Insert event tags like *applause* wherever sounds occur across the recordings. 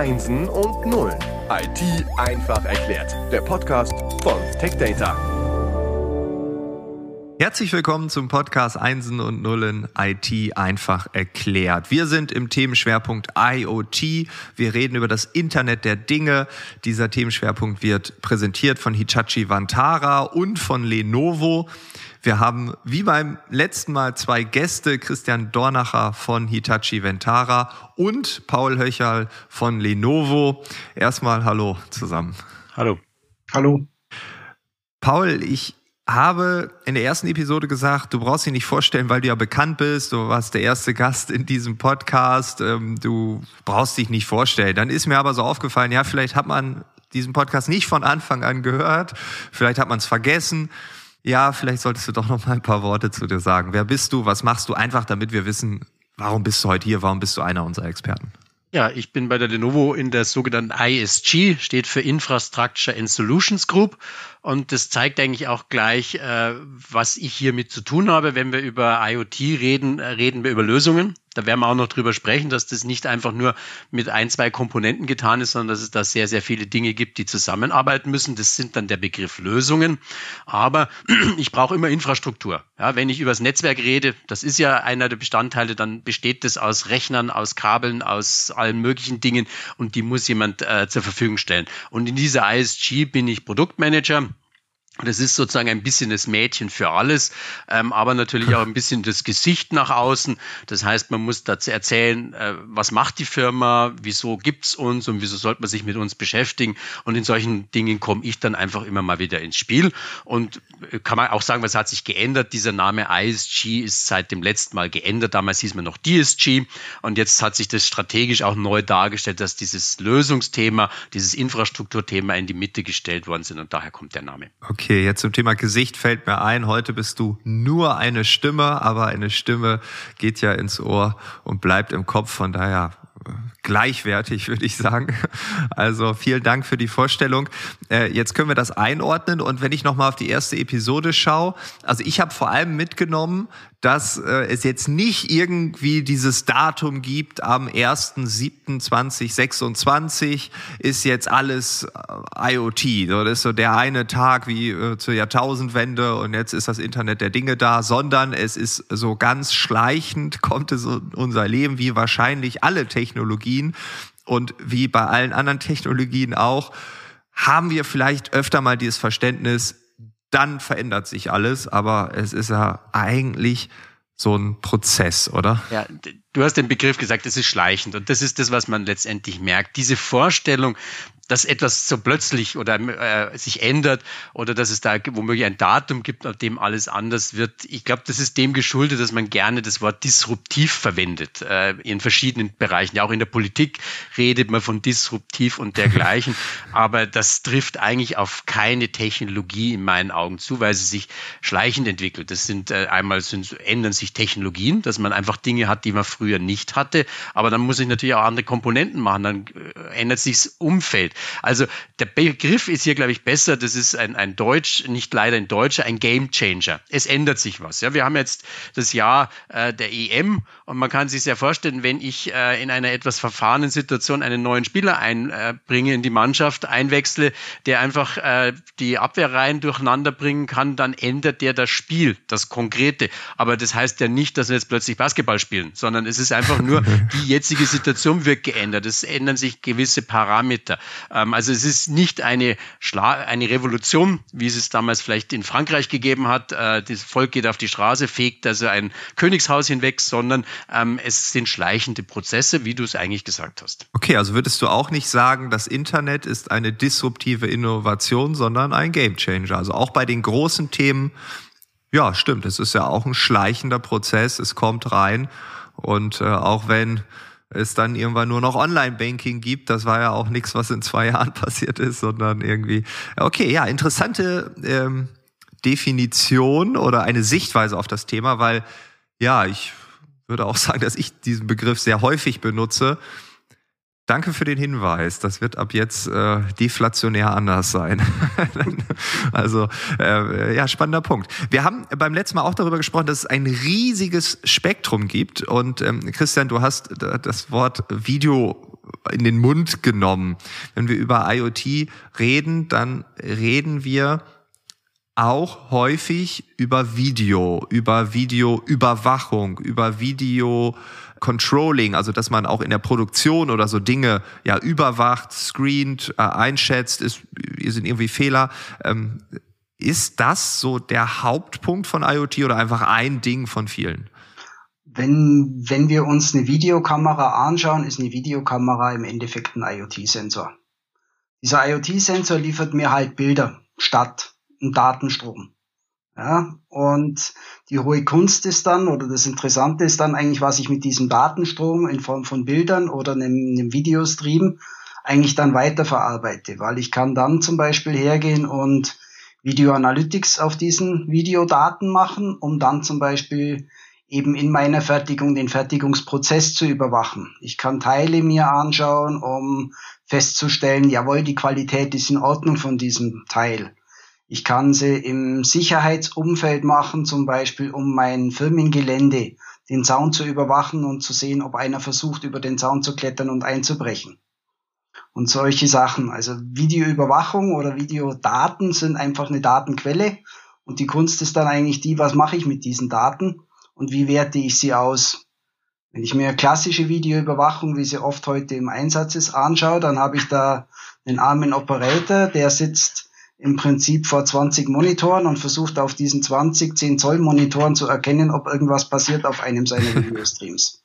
Einsen und Nullen. IT einfach erklärt. Der Podcast von TechData. Herzlich willkommen zum Podcast Einsen und Nullen IT einfach erklärt. Wir sind im Themenschwerpunkt IoT. Wir reden über das Internet der Dinge. Dieser Themenschwerpunkt wird präsentiert von Hitachi Vantara und von Lenovo. Wir haben wie beim letzten Mal zwei Gäste, Christian Dornacher von Hitachi Ventara und Paul Höcherl von Lenovo. Erstmal Hallo zusammen. Hallo. Hallo. Paul, ich habe in der ersten Episode gesagt, du brauchst dich nicht vorstellen, weil du ja bekannt bist, du warst der erste Gast in diesem Podcast, ähm, du brauchst dich nicht vorstellen. Dann ist mir aber so aufgefallen, ja, vielleicht hat man diesen Podcast nicht von Anfang an gehört, vielleicht hat man es vergessen ja, vielleicht solltest du doch noch mal ein paar Worte zu dir sagen. Wer bist du? Was machst du? Einfach, damit wir wissen, warum bist du heute hier? Warum bist du einer unserer Experten? Ja, ich bin bei der Lenovo in der sogenannten ISG, steht für Infrastructure and Solutions Group. Und das zeigt eigentlich auch gleich, äh, was ich hiermit zu tun habe. Wenn wir über IoT reden, äh, reden wir über Lösungen. Da werden wir auch noch drüber sprechen, dass das nicht einfach nur mit ein, zwei Komponenten getan ist, sondern dass es da sehr, sehr viele Dinge gibt, die zusammenarbeiten müssen. Das sind dann der Begriff Lösungen. Aber *clears throat* ich brauche immer Infrastruktur. Ja, wenn ich über das Netzwerk rede, das ist ja einer der Bestandteile, dann besteht das aus Rechnern, aus Kabeln, aus allen möglichen Dingen und die muss jemand äh, zur Verfügung stellen. Und in dieser ISG bin ich Produktmanager das ist sozusagen ein bisschen das Mädchen für alles, ähm, aber natürlich auch ein bisschen das Gesicht nach außen. Das heißt, man muss dazu erzählen, äh, was macht die Firma, wieso gibt's uns und wieso sollte man sich mit uns beschäftigen. Und in solchen Dingen komme ich dann einfach immer mal wieder ins Spiel. Und äh, kann man auch sagen, was hat sich geändert? Dieser Name ISG ist seit dem letzten Mal geändert. Damals hieß man noch DSG. Und jetzt hat sich das strategisch auch neu dargestellt, dass dieses Lösungsthema, dieses Infrastrukturthema in die Mitte gestellt worden sind. Und daher kommt der Name. Okay. Okay, jetzt zum Thema Gesicht fällt mir ein, heute bist du nur eine Stimme, aber eine Stimme geht ja ins Ohr und bleibt im Kopf, von daher gleichwertig, würde ich sagen. Also vielen Dank für die Vorstellung. Äh, jetzt können wir das einordnen und wenn ich nochmal auf die erste Episode schaue, also ich habe vor allem mitgenommen, dass äh, es jetzt nicht irgendwie dieses Datum gibt, am 1.7.2026 ist jetzt alles äh, IoT. Das ist so der eine Tag wie zur Jahrtausendwende und jetzt ist das Internet der Dinge da, sondern es ist so ganz schleichend, kommt es in unser Leben, wie wahrscheinlich alle Technologien und wie bei allen anderen Technologien auch, haben wir vielleicht öfter mal dieses Verständnis, dann verändert sich alles, aber es ist ja eigentlich so ein Prozess, oder? Ja, du hast den Begriff gesagt, es ist schleichend und das ist das, was man letztendlich merkt. Diese Vorstellung, dass etwas so plötzlich oder äh, sich ändert oder dass es da womöglich ein Datum gibt, an dem alles anders wird. Ich glaube, das ist dem geschuldet, dass man gerne das Wort disruptiv verwendet äh, in verschiedenen Bereichen. Ja, auch in der Politik redet man von disruptiv und dergleichen. *laughs* Aber das trifft eigentlich auf keine Technologie in meinen Augen zu, weil sie sich schleichend entwickelt. Das sind äh, einmal sind, ändern sich Technologien, dass man einfach Dinge hat, die man früher nicht hatte. Aber dann muss ich natürlich auch andere Komponenten machen. Dann äh, ändert sich das Umfeld. Also der Begriff ist hier, glaube ich, besser. Das ist ein, ein Deutsch, nicht leider ein Deutscher, ein Game Changer. Es ändert sich was. Ja, wir haben jetzt das Jahr äh, der EM und man kann sich sehr vorstellen, wenn ich äh, in einer etwas verfahrenen Situation einen neuen Spieler einbringe in die Mannschaft, einwechsle, der einfach äh, die Abwehrreihen durcheinander bringen kann, dann ändert der das Spiel, das Konkrete. Aber das heißt ja nicht, dass wir jetzt plötzlich Basketball spielen, sondern es ist einfach nur, *laughs* die jetzige Situation wird geändert. Es ändern sich gewisse Parameter. Ähm, also es ist nicht eine, Schla eine Revolution, wie es es damals vielleicht in Frankreich gegeben hat. Äh, das Volk geht auf die Straße, fegt also ein Königshaus hinweg, sondern ähm, es sind schleichende Prozesse, wie du es eigentlich gesagt hast. Okay, also würdest du auch nicht sagen, das Internet ist eine disruptive Innovation, sondern ein Gamechanger. Also auch bei den großen Themen, ja, stimmt, es ist ja auch ein schleichender Prozess, es kommt rein und äh, auch wenn es dann irgendwann nur noch Online-Banking gibt. Das war ja auch nichts, was in zwei Jahren *laughs* passiert ist, sondern irgendwie, okay, ja, interessante ähm, Definition oder eine Sichtweise auf das Thema, weil ja, ich würde auch *laughs* sagen, dass ich diesen Begriff sehr häufig benutze. Danke für den Hinweis. Das wird ab jetzt äh, deflationär anders sein. *laughs* also äh, ja, spannender Punkt. Wir haben beim letzten Mal auch darüber gesprochen, dass es ein riesiges Spektrum gibt. Und ähm, Christian, du hast das Wort Video in den Mund genommen. Wenn wir über IoT reden, dann reden wir auch häufig über Video, über Videoüberwachung, über Video Controlling, also dass man auch in der Produktion oder so Dinge ja überwacht, screent, äh, einschätzt, ist, sind irgendwie Fehler. Ähm, ist das so der Hauptpunkt von IoT oder einfach ein Ding von vielen? Wenn, wenn wir uns eine Videokamera anschauen, ist eine Videokamera im Endeffekt ein IoT-Sensor. Dieser IoT-Sensor liefert mir halt Bilder statt einen Datenstrom. Ja, und die hohe Kunst ist dann, oder das Interessante ist dann eigentlich, was ich mit diesem Datenstrom in Form von Bildern oder einem, einem Videostream eigentlich dann weiterverarbeite, weil ich kann dann zum Beispiel hergehen und Video Analytics auf diesen Videodaten machen, um dann zum Beispiel eben in meiner Fertigung den Fertigungsprozess zu überwachen. Ich kann Teile mir anschauen, um festzustellen, jawohl, die Qualität ist in Ordnung von diesem Teil. Ich kann sie im Sicherheitsumfeld machen, zum Beispiel um mein Firmengelände, den Zaun zu überwachen und zu sehen, ob einer versucht, über den Zaun zu klettern und einzubrechen und solche Sachen. Also Videoüberwachung oder Videodaten sind einfach eine Datenquelle und die Kunst ist dann eigentlich die, was mache ich mit diesen Daten und wie werte ich sie aus. Wenn ich mir klassische Videoüberwachung, wie sie oft heute im Einsatz ist, anschaue, dann habe ich da einen armen Operator, der sitzt im Prinzip vor 20 Monitoren und versucht auf diesen 20, 10 Zoll Monitoren zu erkennen, ob irgendwas passiert auf einem seiner Videostreams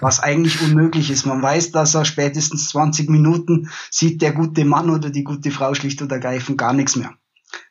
was eigentlich unmöglich ist. Man weiß, dass er spätestens 20 Minuten sieht der gute Mann oder die gute Frau schlicht und ergreifend gar nichts mehr.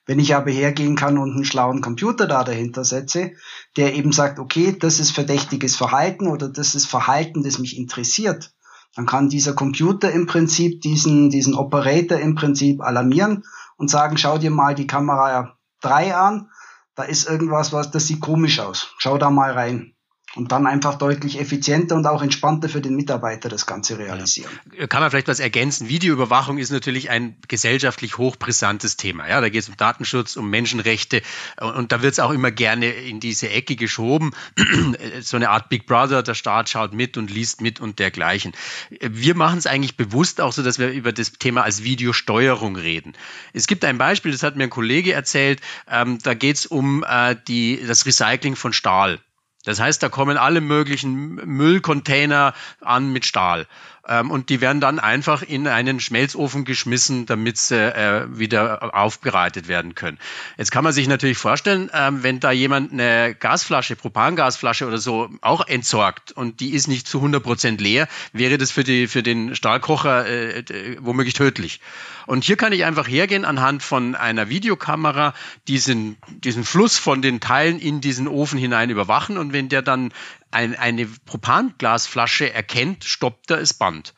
Wenn ich aber hergehen kann und einen schlauen Computer da dahinter setze, der eben sagt, okay, das ist verdächtiges Verhalten oder das ist Verhalten, das mich interessiert, dann kann dieser Computer im Prinzip diesen, diesen Operator im Prinzip alarmieren und sagen, schau dir mal die Kamera 3 an, da ist irgendwas, was, das sieht komisch aus. Schau da mal rein und dann einfach deutlich effizienter und auch entspannter für den Mitarbeiter das Ganze realisieren. Ja. Kann man vielleicht was ergänzen? Videoüberwachung ist natürlich ein gesellschaftlich hochbrisantes Thema. Ja, da geht es um Datenschutz, um Menschenrechte und da wird es auch immer gerne in diese Ecke geschoben. *clears throat* so eine Art Big Brother, der Staat schaut mit und liest mit und dergleichen. Wir machen es eigentlich bewusst auch so, dass wir über das Thema als Videosteuerung reden. Es gibt ein Beispiel, das hat mir ein Kollege erzählt, ähm, da geht es um äh, die, das Recycling von Stahl. Das heißt, da kommen alle möglichen Müllcontainer an mit Stahl. Ähm, und die werden dann einfach in einen Schmelzofen geschmissen, damit sie äh, wieder aufbereitet werden können. Jetzt kann man sich natürlich vorstellen, ähm, wenn da jemand eine Gasflasche, Propangasflasche oder so auch entsorgt und die ist nicht zu 100 Prozent leer, wäre das für, die, für den Stahlkocher äh, womöglich tödlich. Und hier kann ich einfach hergehen anhand von einer Videokamera diesen, diesen Fluss von den Teilen in diesen Ofen hinein überwachen und wenn der dann ein, eine Propanglasflasche erkennt, stoppt er das Band.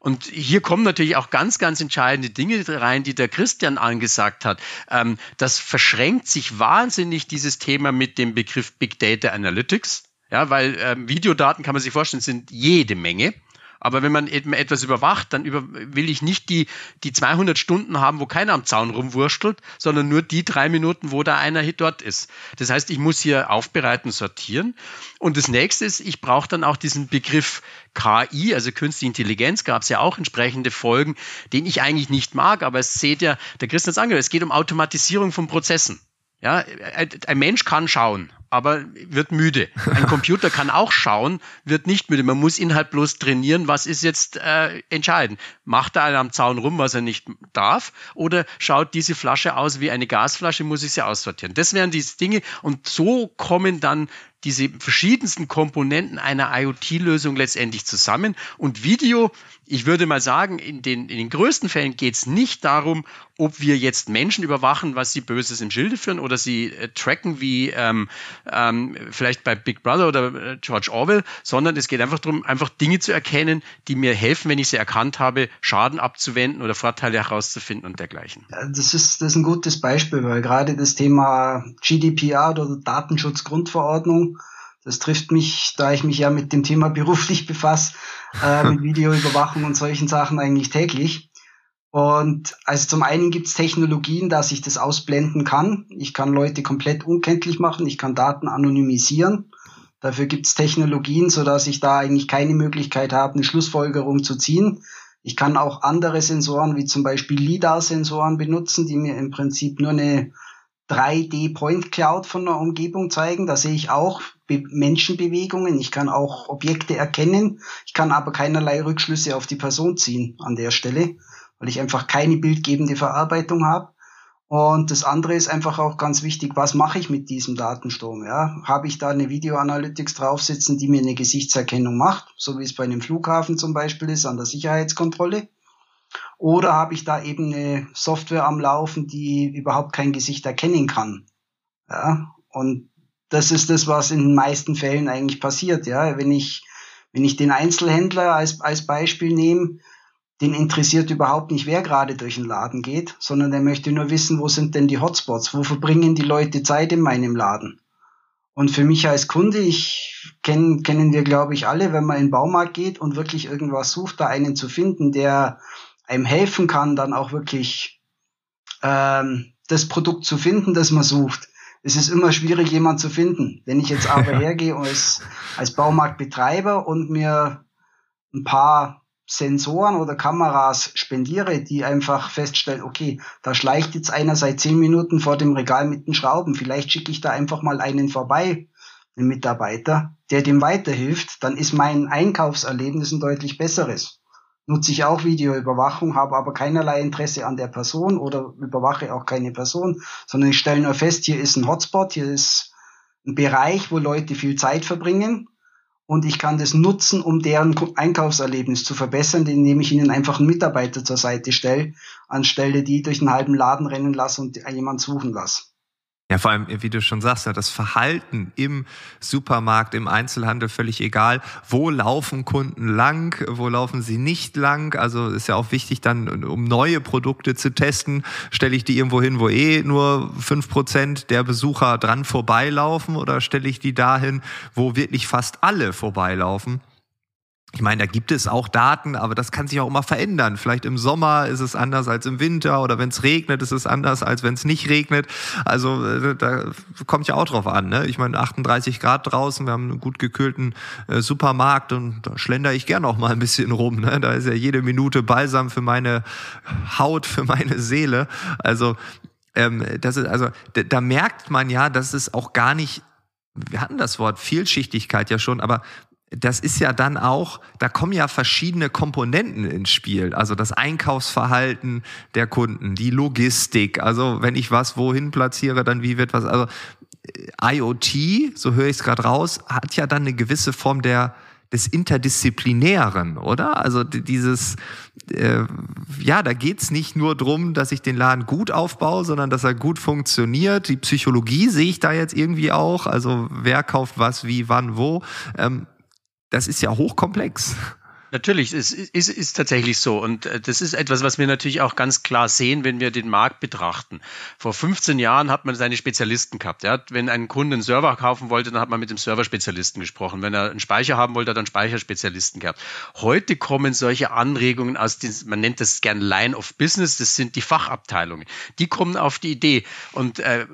Und hier kommen natürlich auch ganz, ganz entscheidende Dinge rein, die der Christian angesagt hat. Ähm, das verschränkt sich wahnsinnig, dieses Thema mit dem Begriff Big Data Analytics. Ja, weil ähm, Videodaten kann man sich vorstellen, sind jede Menge. Aber wenn man etwas überwacht, dann über, will ich nicht die, die 200 Stunden haben, wo keiner am Zaun rumwurstelt, sondern nur die drei Minuten, wo da einer dort ist. Das heißt, ich muss hier aufbereiten, sortieren. Und das nächste ist, ich brauche dann auch diesen Begriff KI, also Künstliche Intelligenz, gab es ja auch entsprechende Folgen, den ich eigentlich nicht mag, aber es seht ja, der Christian angehört, es geht um Automatisierung von Prozessen. Ja, ein Mensch kann schauen, aber wird müde. Ein *laughs* Computer kann auch schauen, wird nicht müde. Man muss ihn halt bloß trainieren, was ist jetzt äh, entscheidend. Macht er einen am Zaun rum, was er nicht darf, oder schaut diese Flasche aus wie eine Gasflasche, muss ich sie aussortieren. Das wären diese Dinge und so kommen dann diese verschiedensten Komponenten einer IoT-Lösung letztendlich zusammen. Und Video, ich würde mal sagen, in den, in den größten Fällen geht es nicht darum, ob wir jetzt Menschen überwachen, was sie Böses im Schilde führen oder sie äh, tracken wie ähm, ähm, vielleicht bei Big Brother oder äh, George Orwell, sondern es geht einfach darum, einfach Dinge zu erkennen, die mir helfen, wenn ich sie erkannt habe, Schaden abzuwenden oder Vorteile herauszufinden und dergleichen. Das ist, das ist ein gutes Beispiel, weil gerade das Thema GDPR oder Datenschutzgrundverordnung, das trifft mich, da ich mich ja mit dem Thema beruflich befasse, äh, *laughs* mit Videoüberwachung und solchen Sachen eigentlich täglich. Und also zum einen gibt es Technologien, dass ich das ausblenden kann. Ich kann Leute komplett unkenntlich machen, ich kann Daten anonymisieren. Dafür gibt es Technologien, so dass ich da eigentlich keine Möglichkeit habe, eine Schlussfolgerung zu ziehen. Ich kann auch andere Sensoren, wie zum Beispiel LIDAR-Sensoren benutzen, die mir im Prinzip nur eine 3D-Point Cloud von der Umgebung zeigen. Da sehe ich auch Be Menschenbewegungen. Ich kann auch Objekte erkennen. Ich kann aber keinerlei Rückschlüsse auf die Person ziehen an der Stelle, weil ich einfach keine bildgebende Verarbeitung habe. Und das andere ist einfach auch ganz wichtig, was mache ich mit diesem Datensturm? Ja? Habe ich da eine Video Analytics draufsitzen, die mir eine Gesichtserkennung macht, so wie es bei einem Flughafen zum Beispiel ist, an der Sicherheitskontrolle? Oder habe ich da eben eine Software am Laufen, die überhaupt kein Gesicht erkennen kann? Ja? Und das ist das, was in den meisten Fällen eigentlich passiert. Ja? Wenn ich, wenn ich den Einzelhändler als, als Beispiel nehme, den interessiert überhaupt nicht, wer gerade durch den Laden geht, sondern der möchte nur wissen, wo sind denn die Hotspots, wo verbringen die Leute Zeit in meinem Laden. Und für mich als Kunde, ich kenn, kennen wir, glaube ich, alle, wenn man in den Baumarkt geht und wirklich irgendwas sucht, da einen zu finden, der einem helfen kann, dann auch wirklich ähm, das Produkt zu finden, das man sucht. Es ist immer schwierig, jemand zu finden. Wenn ich jetzt *laughs* aber hergehe als, als Baumarktbetreiber und mir ein paar Sensoren oder Kameras spendiere, die einfach feststellen, okay, da schleicht jetzt einer seit zehn Minuten vor dem Regal mit den Schrauben. Vielleicht schicke ich da einfach mal einen vorbei, einen Mitarbeiter, der dem weiterhilft. Dann ist mein Einkaufserlebnis ein deutlich besseres. Nutze ich auch Videoüberwachung, habe aber keinerlei Interesse an der Person oder überwache auch keine Person, sondern ich stelle nur fest, hier ist ein Hotspot, hier ist ein Bereich, wo Leute viel Zeit verbringen und ich kann das nutzen, um deren Einkaufserlebnis zu verbessern, indem ich ihnen einfach einen Mitarbeiter zur Seite stelle, anstelle die durch einen halben Laden rennen lasse und jemand suchen lasse. Ja, vor allem, wie du schon sagst, das Verhalten im Supermarkt, im Einzelhandel völlig egal. Wo laufen Kunden lang? Wo laufen sie nicht lang? Also ist ja auch wichtig dann, um neue Produkte zu testen, stelle ich die irgendwo hin, wo eh nur fünf Prozent der Besucher dran vorbeilaufen oder stelle ich die dahin, wo wirklich fast alle vorbeilaufen? Ich meine, da gibt es auch Daten, aber das kann sich auch immer verändern. Vielleicht im Sommer ist es anders als im Winter oder wenn es regnet, ist es anders als wenn es nicht regnet. Also äh, da kommt ja auch drauf an. Ne? Ich meine, 38 Grad draußen, wir haben einen gut gekühlten äh, Supermarkt und da schlender ich gern auch mal ein bisschen rum. Ne? Da ist ja jede Minute Balsam für meine Haut, für meine Seele. Also ähm, das ist also da, da merkt man ja, dass es auch gar nicht wir hatten das Wort Vielschichtigkeit ja schon, aber das ist ja dann auch, da kommen ja verschiedene Komponenten ins Spiel. Also das Einkaufsverhalten der Kunden, die Logistik. Also wenn ich was wohin platziere, dann wie wird was. Also äh, IoT, so höre ich es gerade raus, hat ja dann eine gewisse Form der des Interdisziplinären, oder? Also dieses, äh, ja, da geht's nicht nur drum, dass ich den Laden gut aufbaue, sondern dass er gut funktioniert. Die Psychologie sehe ich da jetzt irgendwie auch. Also wer kauft was, wie, wann, wo. Ähm, das ist ja hochkomplex. Natürlich, es ist, ist, ist tatsächlich so. Und äh, das ist etwas, was wir natürlich auch ganz klar sehen, wenn wir den Markt betrachten. Vor 15 Jahren hat man seine Spezialisten gehabt. Ja? Wenn ein Kunde einen Server kaufen wollte, dann hat man mit dem Serverspezialisten gesprochen. Wenn er einen Speicher haben wollte, hat er einen Speicherspezialisten gehabt. Heute kommen solche Anregungen aus den, man nennt das gern Line of Business, das sind die Fachabteilungen. Die kommen auf die Idee. Und äh,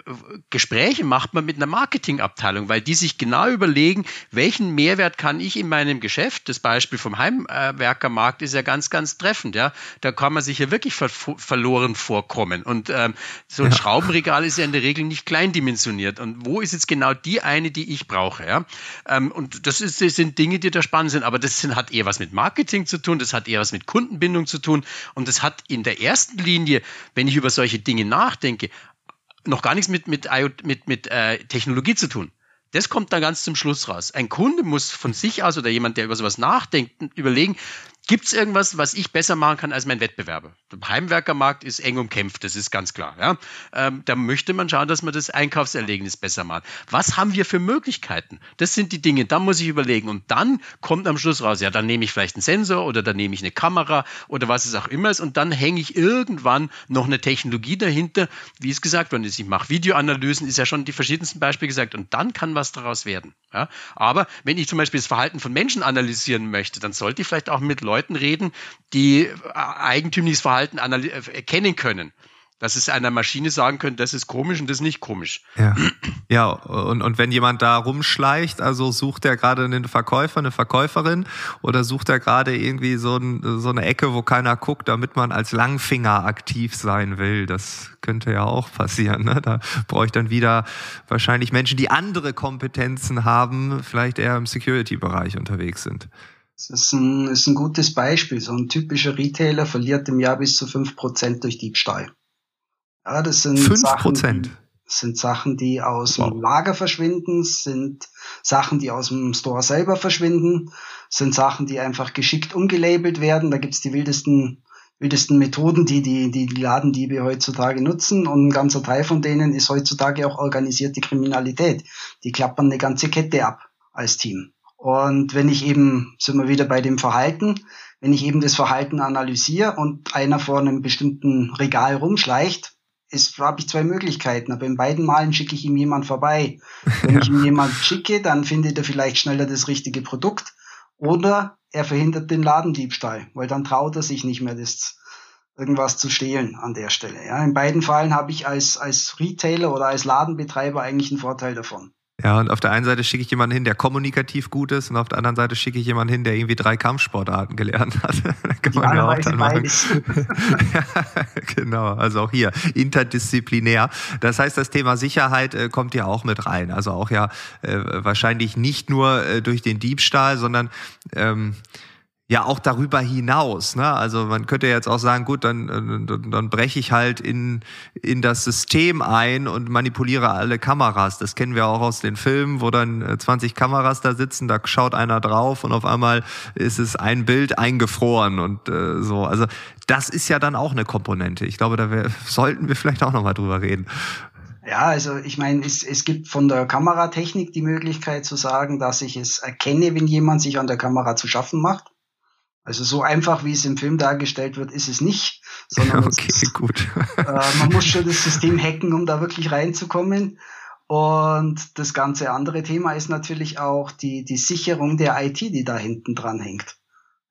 Gespräche macht man mit einer Marketingabteilung, weil die sich genau überlegen, welchen Mehrwert kann ich in meinem Geschäft, das Beispiel vom Heim Heimwerkermarkt ist ja ganz, ganz treffend. Ja, da kann man sich ja wirklich ver verloren vorkommen. Und ähm, so ein ja. Schraubenregal ist ja in der Regel nicht kleindimensioniert. Und wo ist jetzt genau die eine, die ich brauche? Ja, ähm, und das, ist, das sind Dinge, die da spannend sind. Aber das sind, hat eher was mit Marketing zu tun. Das hat eher was mit Kundenbindung zu tun. Und das hat in der ersten Linie, wenn ich über solche Dinge nachdenke, noch gar nichts mit, mit, mit, mit äh, Technologie zu tun. Das kommt dann ganz zum Schluss raus. Ein Kunde muss von sich aus oder jemand, der über sowas nachdenkt, überlegen, Gibt es irgendwas, was ich besser machen kann als mein Wettbewerber? Der Heimwerkermarkt ist eng umkämpft, das ist ganz klar. Ja? Ähm, da möchte man schauen, dass man das Einkaufserlebnis besser macht. Was haben wir für Möglichkeiten? Das sind die Dinge, da muss ich überlegen. Und dann kommt am Schluss raus, ja, dann nehme ich vielleicht einen Sensor oder dann nehme ich eine Kamera oder was es auch immer ist. Und dann hänge ich irgendwann noch eine Technologie dahinter. Wie es gesagt worden ist, ich mache Videoanalysen, ist ja schon die verschiedensten Beispiele gesagt. Und dann kann was daraus werden. Ja? Aber wenn ich zum Beispiel das Verhalten von Menschen analysieren möchte, dann sollte ich vielleicht auch mit Leuten Leuten reden, die äh, eigentümliches Verhalten erkennen können. dass es einer Maschine sagen könnte, das ist komisch und das ist nicht komisch. Ja, *clears throat* ja und, und wenn jemand da rumschleicht, also sucht er gerade einen Verkäufer, eine Verkäuferin oder sucht er gerade irgendwie so, ein, so eine Ecke, wo keiner guckt, damit man als Langfinger aktiv sein will. Das könnte ja auch passieren. Ne? Da brauche ich dann wieder wahrscheinlich Menschen, die andere Kompetenzen haben, vielleicht eher im Security-Bereich unterwegs sind. Das ist ein, ist ein gutes Beispiel. So ein typischer Retailer verliert im Jahr bis zu fünf Prozent durch Diebstahl. Ja, das sind 5%. Sachen, sind Sachen, die aus wow. dem Lager verschwinden, sind Sachen, die aus dem Store selber verschwinden, sind Sachen, die einfach geschickt umgelabelt werden. Da gibt's die wildesten, wildesten Methoden, die die, die Ladendiebe heutzutage nutzen. Und ein ganzer Teil von denen ist heutzutage auch organisierte Kriminalität. Die klappern eine ganze Kette ab als Team. Und wenn ich eben, sind wir wieder bei dem Verhalten, wenn ich eben das Verhalten analysiere und einer vor einem bestimmten Regal rumschleicht, habe ich zwei Möglichkeiten, aber in beiden Malen schicke ich ihm jemand vorbei. Wenn *laughs* ja. ich ihm jemand schicke, dann findet er vielleicht schneller das richtige Produkt oder er verhindert den Ladendiebstahl, weil dann traut er sich nicht mehr, das irgendwas zu stehlen an der Stelle. Ja, in beiden Fällen habe ich als, als Retailer oder als Ladenbetreiber eigentlich einen Vorteil davon. Ja, und auf der einen Seite schicke ich jemanden hin, der kommunikativ gut ist, und auf der anderen Seite schicke ich jemanden hin, der irgendwie drei Kampfsportarten gelernt hat. *laughs* kann man ja auch dann machen. *laughs* ja, genau, also auch hier interdisziplinär. Das heißt, das Thema Sicherheit äh, kommt ja auch mit rein. Also auch ja äh, wahrscheinlich nicht nur äh, durch den Diebstahl, sondern ähm, ja auch darüber hinaus. Ne? Also man könnte jetzt auch sagen, gut, dann, dann, dann breche ich halt in, in das System ein und manipuliere alle Kameras. Das kennen wir auch aus den Filmen, wo dann 20 äh, Kameras da sitzen, da schaut einer drauf und auf einmal ist es ein Bild eingefroren und äh, so. Also das ist ja dann auch eine Komponente. Ich glaube, da wär, *laughs* sollten wir vielleicht auch nochmal drüber reden. Ja, also ich meine, es, es gibt von der Kameratechnik die Möglichkeit zu sagen, dass ich es erkenne, wenn jemand sich an der Kamera zu schaffen macht. Also so einfach, wie es im Film dargestellt wird, ist es nicht, sondern *laughs* okay, ist, gut. äh, man muss schon das System hacken, um da wirklich reinzukommen. Und das ganze andere Thema ist natürlich auch die, die Sicherung der IT, die da hinten dran hängt.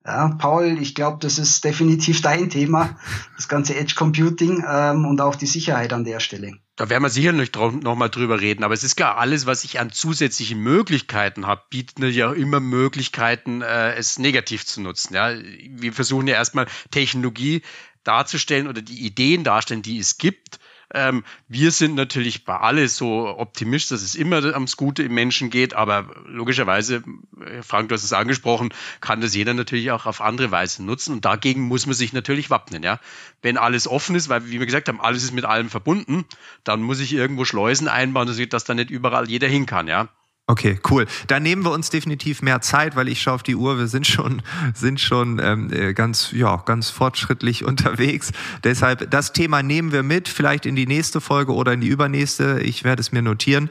Ja, Paul, ich glaube, das ist definitiv dein Thema, das ganze Edge Computing ähm, und auch die Sicherheit an der Stelle. Da werden wir sicher nicht noch mal drüber reden, aber es ist klar, alles, was ich an zusätzlichen Möglichkeiten habe, bietet ja immer Möglichkeiten, äh, es negativ zu nutzen. Ja? Wir versuchen ja erstmal Technologie darzustellen oder die Ideen darstellen, die es gibt ähm, wir sind natürlich bei alle so optimistisch, dass es immer ums Gute im Menschen geht, aber logischerweise, äh, Frank, du hast es angesprochen, kann das jeder natürlich auch auf andere Weise nutzen und dagegen muss man sich natürlich wappnen. Ja? Wenn alles offen ist, weil wie wir gesagt haben, alles ist mit allem verbunden, dann muss ich irgendwo Schleusen einbauen, dass da nicht überall jeder hin kann. Ja? Okay, cool. Da nehmen wir uns definitiv mehr Zeit, weil ich schaue auf die Uhr. Wir sind schon, *laughs* sind schon ähm, äh, ganz, ja, ganz fortschrittlich *laughs* unterwegs. Deshalb das Thema nehmen wir mit, vielleicht in die nächste Folge oder in die übernächste. Ich werde es mir notieren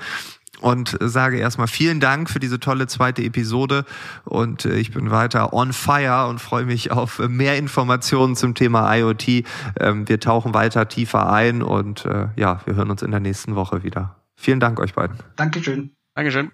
und sage erstmal vielen Dank für diese tolle zweite Episode und äh, ich bin weiter on fire und freue mich auf mehr Informationen zum Thema IoT. Ähm, wir tauchen weiter tiefer ein und äh, ja, wir hören uns in der nächsten Woche wieder. Vielen Dank euch beiden. Dankeschön. Dankeschön.